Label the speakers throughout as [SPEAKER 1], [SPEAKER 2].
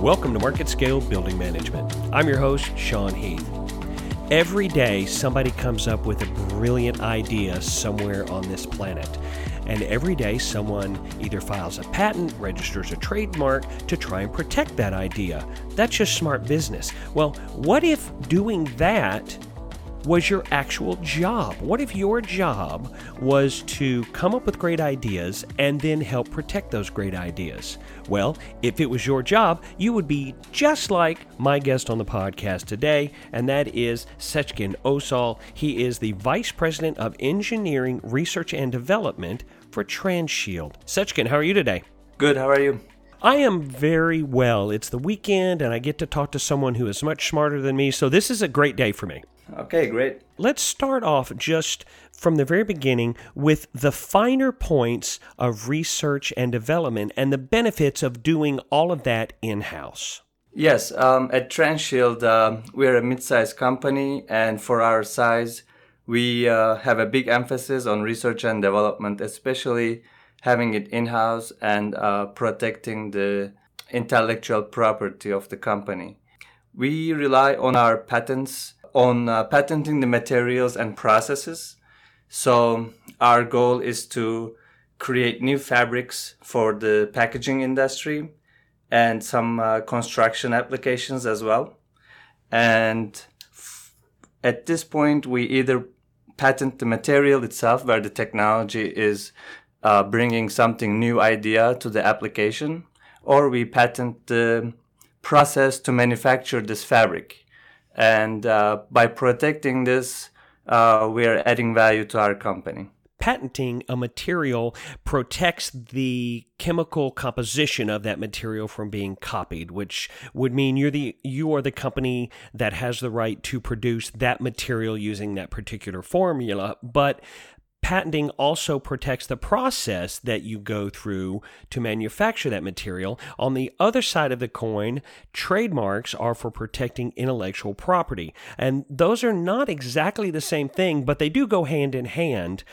[SPEAKER 1] Welcome to MarketScale Building Management. I'm your host, Sean Heath. Every day, somebody comes up with a brilliant idea somewhere on this planet. And every day, someone either files a patent, registers a trademark to try and protect that idea. That's just smart business. Well, what if doing that was your actual job? What if your job was to come up with great ideas and then help protect those great ideas? Well, if it was your job, you would be just like my guest on the podcast today, and that is Seckin Ozol. He is the Vice President of Engineering, Research, and Development for Transhield. Seckin, how are you today?
[SPEAKER 2] Good, how are you?
[SPEAKER 1] I am very well. It's the weekend, and I get to talk to someone who is much smarter than me, so this is a great day for me.
[SPEAKER 2] Okay, great.
[SPEAKER 1] Let's start off just from the very beginning with the finer points of research and development and the benefits of doing all of that in house.
[SPEAKER 2] Yes, um, at Transhield, uh, we're a mid sized company, and for our size, we uh, have a big emphasis on research and development, especially having it in house and uh, protecting the intellectual property of the company. We rely on our patents on uh, patenting the materials and processes. So our goal is to create new fabrics for the packaging industry and some uh, construction applications as well. And f- at this point, we either patent the material itself, where the technology is uh, bringing something new idea to the application, or we patent the process to manufacture this fabric. And uh, by protecting this, uh, we are adding value to our company.
[SPEAKER 1] Patenting a material protects the chemical composition of that material from being copied, which would mean you're the you are the company that has the right to produce that material using that particular formula. But Patenting also protects the process that you go through to manufacture that material. On the other side of the coin, trademarks are for protecting intellectual property. And those are not exactly the same thing, but they do go hand in hand.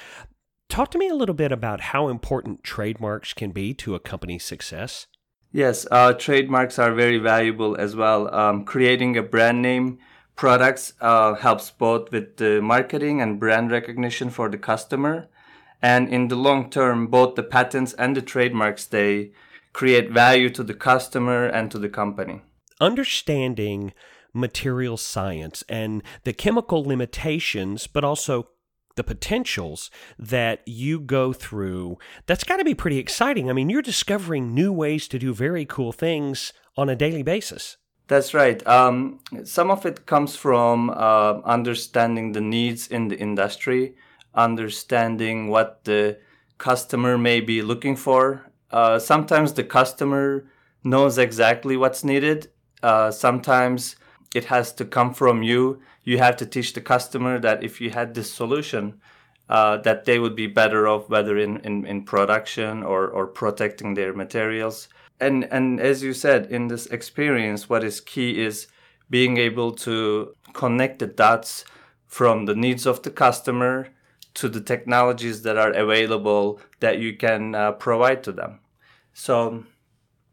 [SPEAKER 1] Talk to me a little bit about how important trademarks can be to a company's success.
[SPEAKER 2] Yes, uh, trademarks are very valuable as well. Um, creating a brand name products uh, helps both with the marketing and brand recognition for the customer. And in the long term both the patents and the trademarks they create value to the customer and to the company.
[SPEAKER 1] Understanding material science and the chemical limitations but also the potentials that you go through that's got to be pretty exciting. I mean you're discovering new ways to do very cool things on a daily basis
[SPEAKER 2] that's right. Um, some of it comes from uh, understanding the needs in the industry, understanding what the customer may be looking for. Uh, sometimes the customer knows exactly what's needed. Uh, sometimes it has to come from you. You have to teach the customer that if you had this solution, uh, that they would be better off, whether in, in, in production or, or protecting their materials and and as you said in this experience what is key is being able to connect the dots from the needs of the customer to the technologies that are available that you can uh, provide to them. So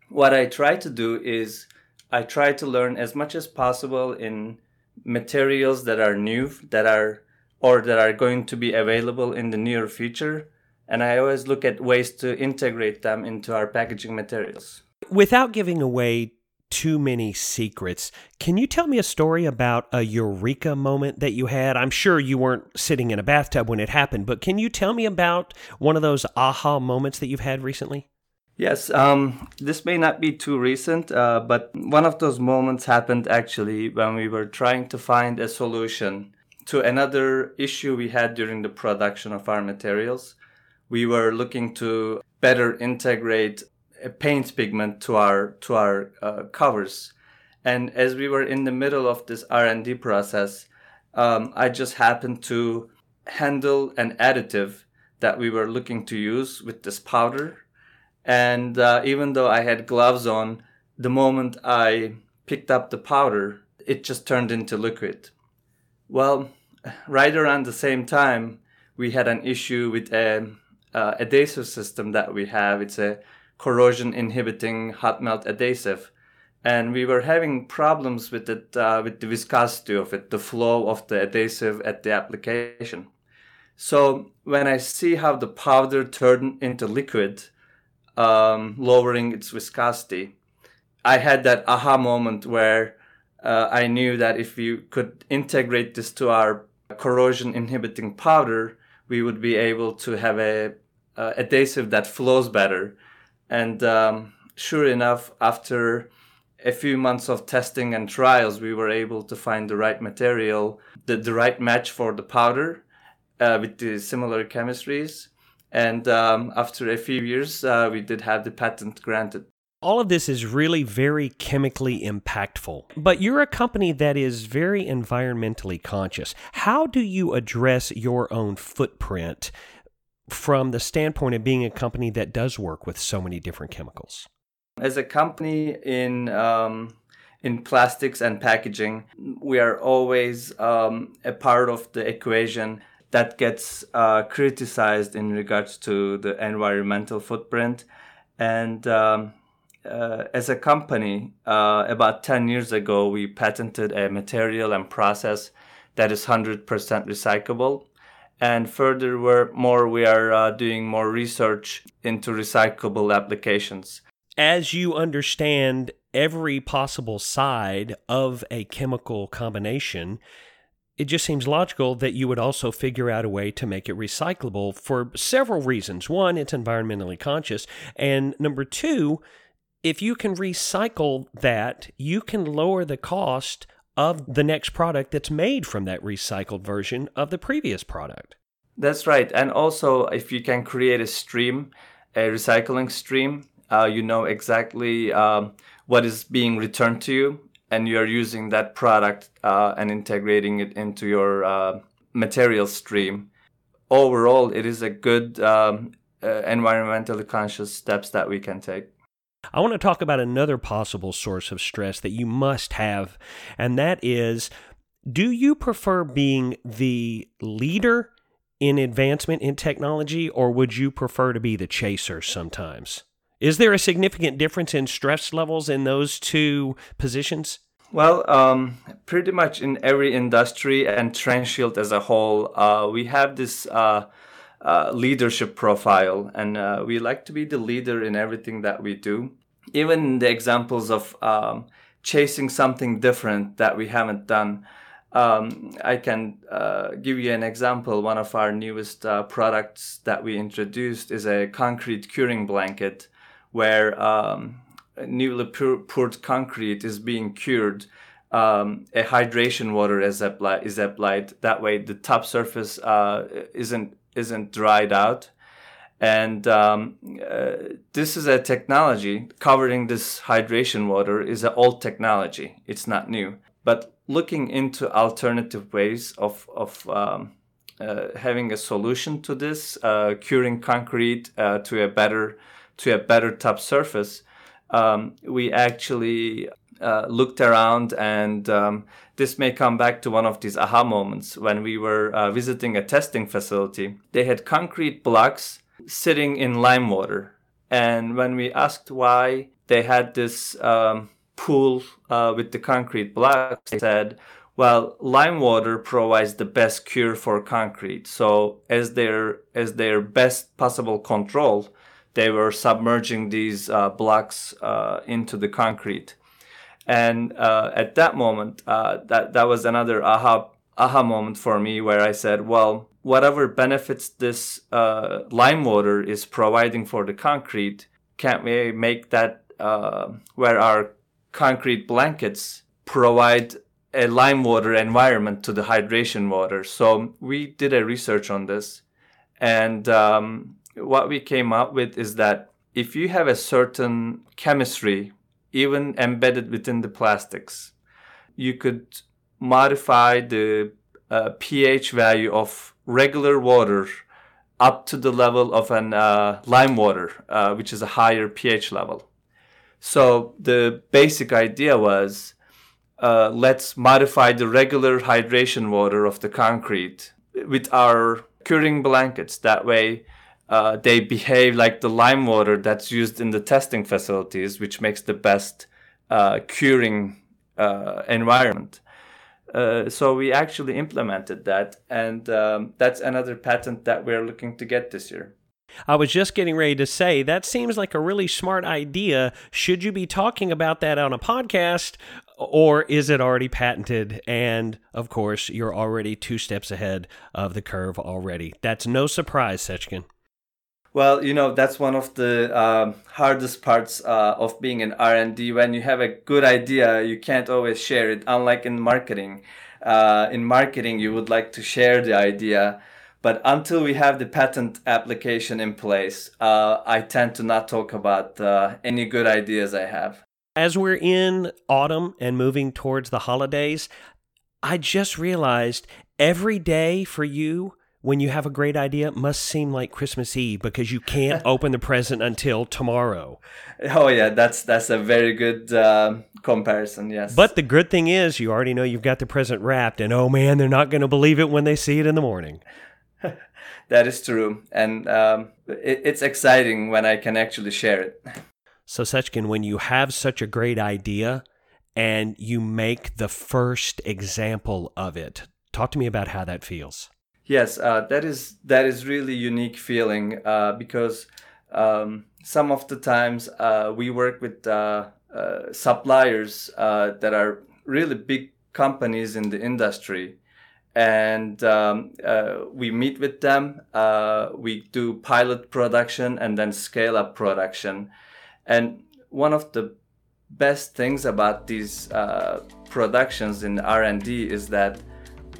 [SPEAKER 2] what i try to do is i try to learn as much as possible in materials that are new that are or that are going to be available in the near future and I always look at ways to integrate them into our packaging materials.
[SPEAKER 1] Without giving away too many secrets, can you tell me a story about a eureka moment that you had? I'm sure you weren't sitting in a bathtub when it happened, but can you tell me about one of those aha moments that you've had recently?
[SPEAKER 2] Yes, um, this may not be too recent, uh, but one of those moments happened actually when we were trying to find a solution to another issue we had during the production of our materials we were looking to better integrate a paint pigment to our to our uh, covers And as we were in the middle of this R&D process, um, I just happened to handle an additive that we were looking to use with this powder. And uh, even though I had gloves on, the moment I picked up the powder, it just turned into liquid. Well, right around the same time, we had an issue with a uh, adhesive system that we have. It's a corrosion inhibiting hot melt adhesive. And we were having problems with it, uh, with the viscosity of it, the flow of the adhesive at the application. So when I see how the powder turned into liquid, um, lowering its viscosity, I had that aha moment where uh, I knew that if we could integrate this to our corrosion inhibiting powder, we would be able to have a uh, adhesive that flows better. And um, sure enough, after a few months of testing and trials, we were able to find the right material, the, the right match for the powder uh, with the similar chemistries. And um, after a few years, uh, we did have the patent granted.
[SPEAKER 1] All of this is really very chemically impactful, but you're a company that is very environmentally conscious. How do you address your own footprint from the standpoint of being a company that does work with so many different chemicals?
[SPEAKER 2] As a company in um, in plastics and packaging, we are always um, a part of the equation that gets uh, criticized in regards to the environmental footprint. And um, uh, as a company, uh, about 10 years ago, we patented a material and process that is 100% recyclable. And furthermore, we are uh, doing more research into recyclable applications.
[SPEAKER 1] As you understand every possible side of a chemical combination, it just seems logical that you would also figure out a way to make it recyclable for several reasons. One, it's environmentally conscious. And number two, if you can recycle that, you can lower the cost of the next product that's made from that recycled version of the previous product.
[SPEAKER 2] That's right. And also, if you can create a stream, a recycling stream, uh, you know exactly um, what is being returned to you, and you're using that product uh, and integrating it into your uh, material stream. Overall, it is a good um, uh, environmentally conscious steps that we can take.
[SPEAKER 1] I want to talk about another possible source of stress that you must have, and that is do you prefer being the leader in advancement in technology, or would you prefer to be the chaser sometimes? Is there a significant difference in stress levels in those two positions?
[SPEAKER 2] Well, um, pretty much in every industry and Transhield as a whole, uh, we have this uh, uh, leadership profile, and uh, we like to be the leader in everything that we do. Even the examples of um, chasing something different that we haven't done. Um, I can uh, give you an example. One of our newest uh, products that we introduced is a concrete curing blanket, where um, newly poured concrete is being cured. Um, a hydration water is applied, is applied. That way, the top surface uh, isn't isn't dried out. And um, uh, this is a technology covering this hydration water is an old technology. It's not new. But looking into alternative ways of, of um, uh, having a solution to this, uh, curing concrete uh, to a better to a better top surface, um, we actually uh, looked around and um, this may come back to one of these aha moments when we were uh, visiting a testing facility. They had concrete blocks sitting in lime water. And when we asked why they had this um, pool uh, with the concrete blocks, they said, well, lime water provides the best cure for concrete. So as their as their best possible control, they were submerging these uh, blocks uh, into the concrete. And uh, at that moment, uh, that that was another aha aha moment for me, where I said, well, whatever benefits this uh, lime water is providing for the concrete, can't we make that uh, where our concrete blankets provide a lime water environment to the hydration water? So we did a research on this, and um, what we came up with is that if you have a certain chemistry even embedded within the plastics. You could modify the uh, pH value of regular water up to the level of an uh, lime water, uh, which is a higher pH level. So the basic idea was uh, let's modify the regular hydration water of the concrete with our curing blankets. That way, uh, they behave like the lime water that's used in the testing facilities, which makes the best uh, curing uh, environment. Uh, so we actually implemented that, and um, that's another patent that we're looking to get this year.
[SPEAKER 1] I was just getting ready to say that seems like a really smart idea. Should you be talking about that on a podcast, or is it already patented? And of course, you're already two steps ahead of the curve already. That's no surprise, Seckin.
[SPEAKER 2] Well, you know that's one of the um, hardest parts uh, of being an R and D. When you have a good idea, you can't always share it. Unlike in marketing, uh, in marketing you would like to share the idea, but until we have the patent application in place, uh, I tend to not talk about uh, any good ideas I have.
[SPEAKER 1] As we're in autumn and moving towards the holidays, I just realized every day for you when you have a great idea must seem like Christmas Eve because you can't open the present until tomorrow.
[SPEAKER 2] Oh yeah, that's that's a very good uh, comparison. Yes.
[SPEAKER 1] But the good thing is you already know you've got the present wrapped, and oh man, they're not going to believe it when they see it in the morning.
[SPEAKER 2] that is true, and um, it, it's exciting when I can actually share it.
[SPEAKER 1] So Seckin, when you have such a great idea and you make the first example of it, talk to me about how that feels.
[SPEAKER 2] Yes, uh, that is that is really unique feeling uh, because um, some of the times uh, we work with uh, uh, suppliers uh, that are really big companies in the industry, and um, we meet with them. we do pilot production and then scale up production, and one of the best things about these productions in R and D is that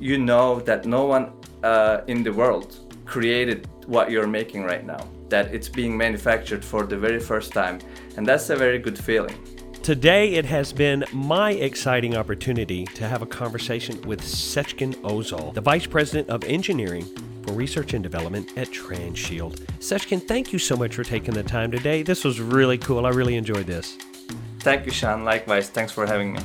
[SPEAKER 2] you know that no one uh, in the world created what you're making right now, that it's being manufactured for the very first time. And that's a very good feeling.
[SPEAKER 1] Today, it has been my exciting opportunity to have a conversation with Seckin Ozol, the Vice President of Engineering for Research and Development at Transhield. Seckin, thank you so much for taking the time today. This was really cool. I really enjoyed this.
[SPEAKER 2] Thank you, Sean. Likewise. Thanks for having me.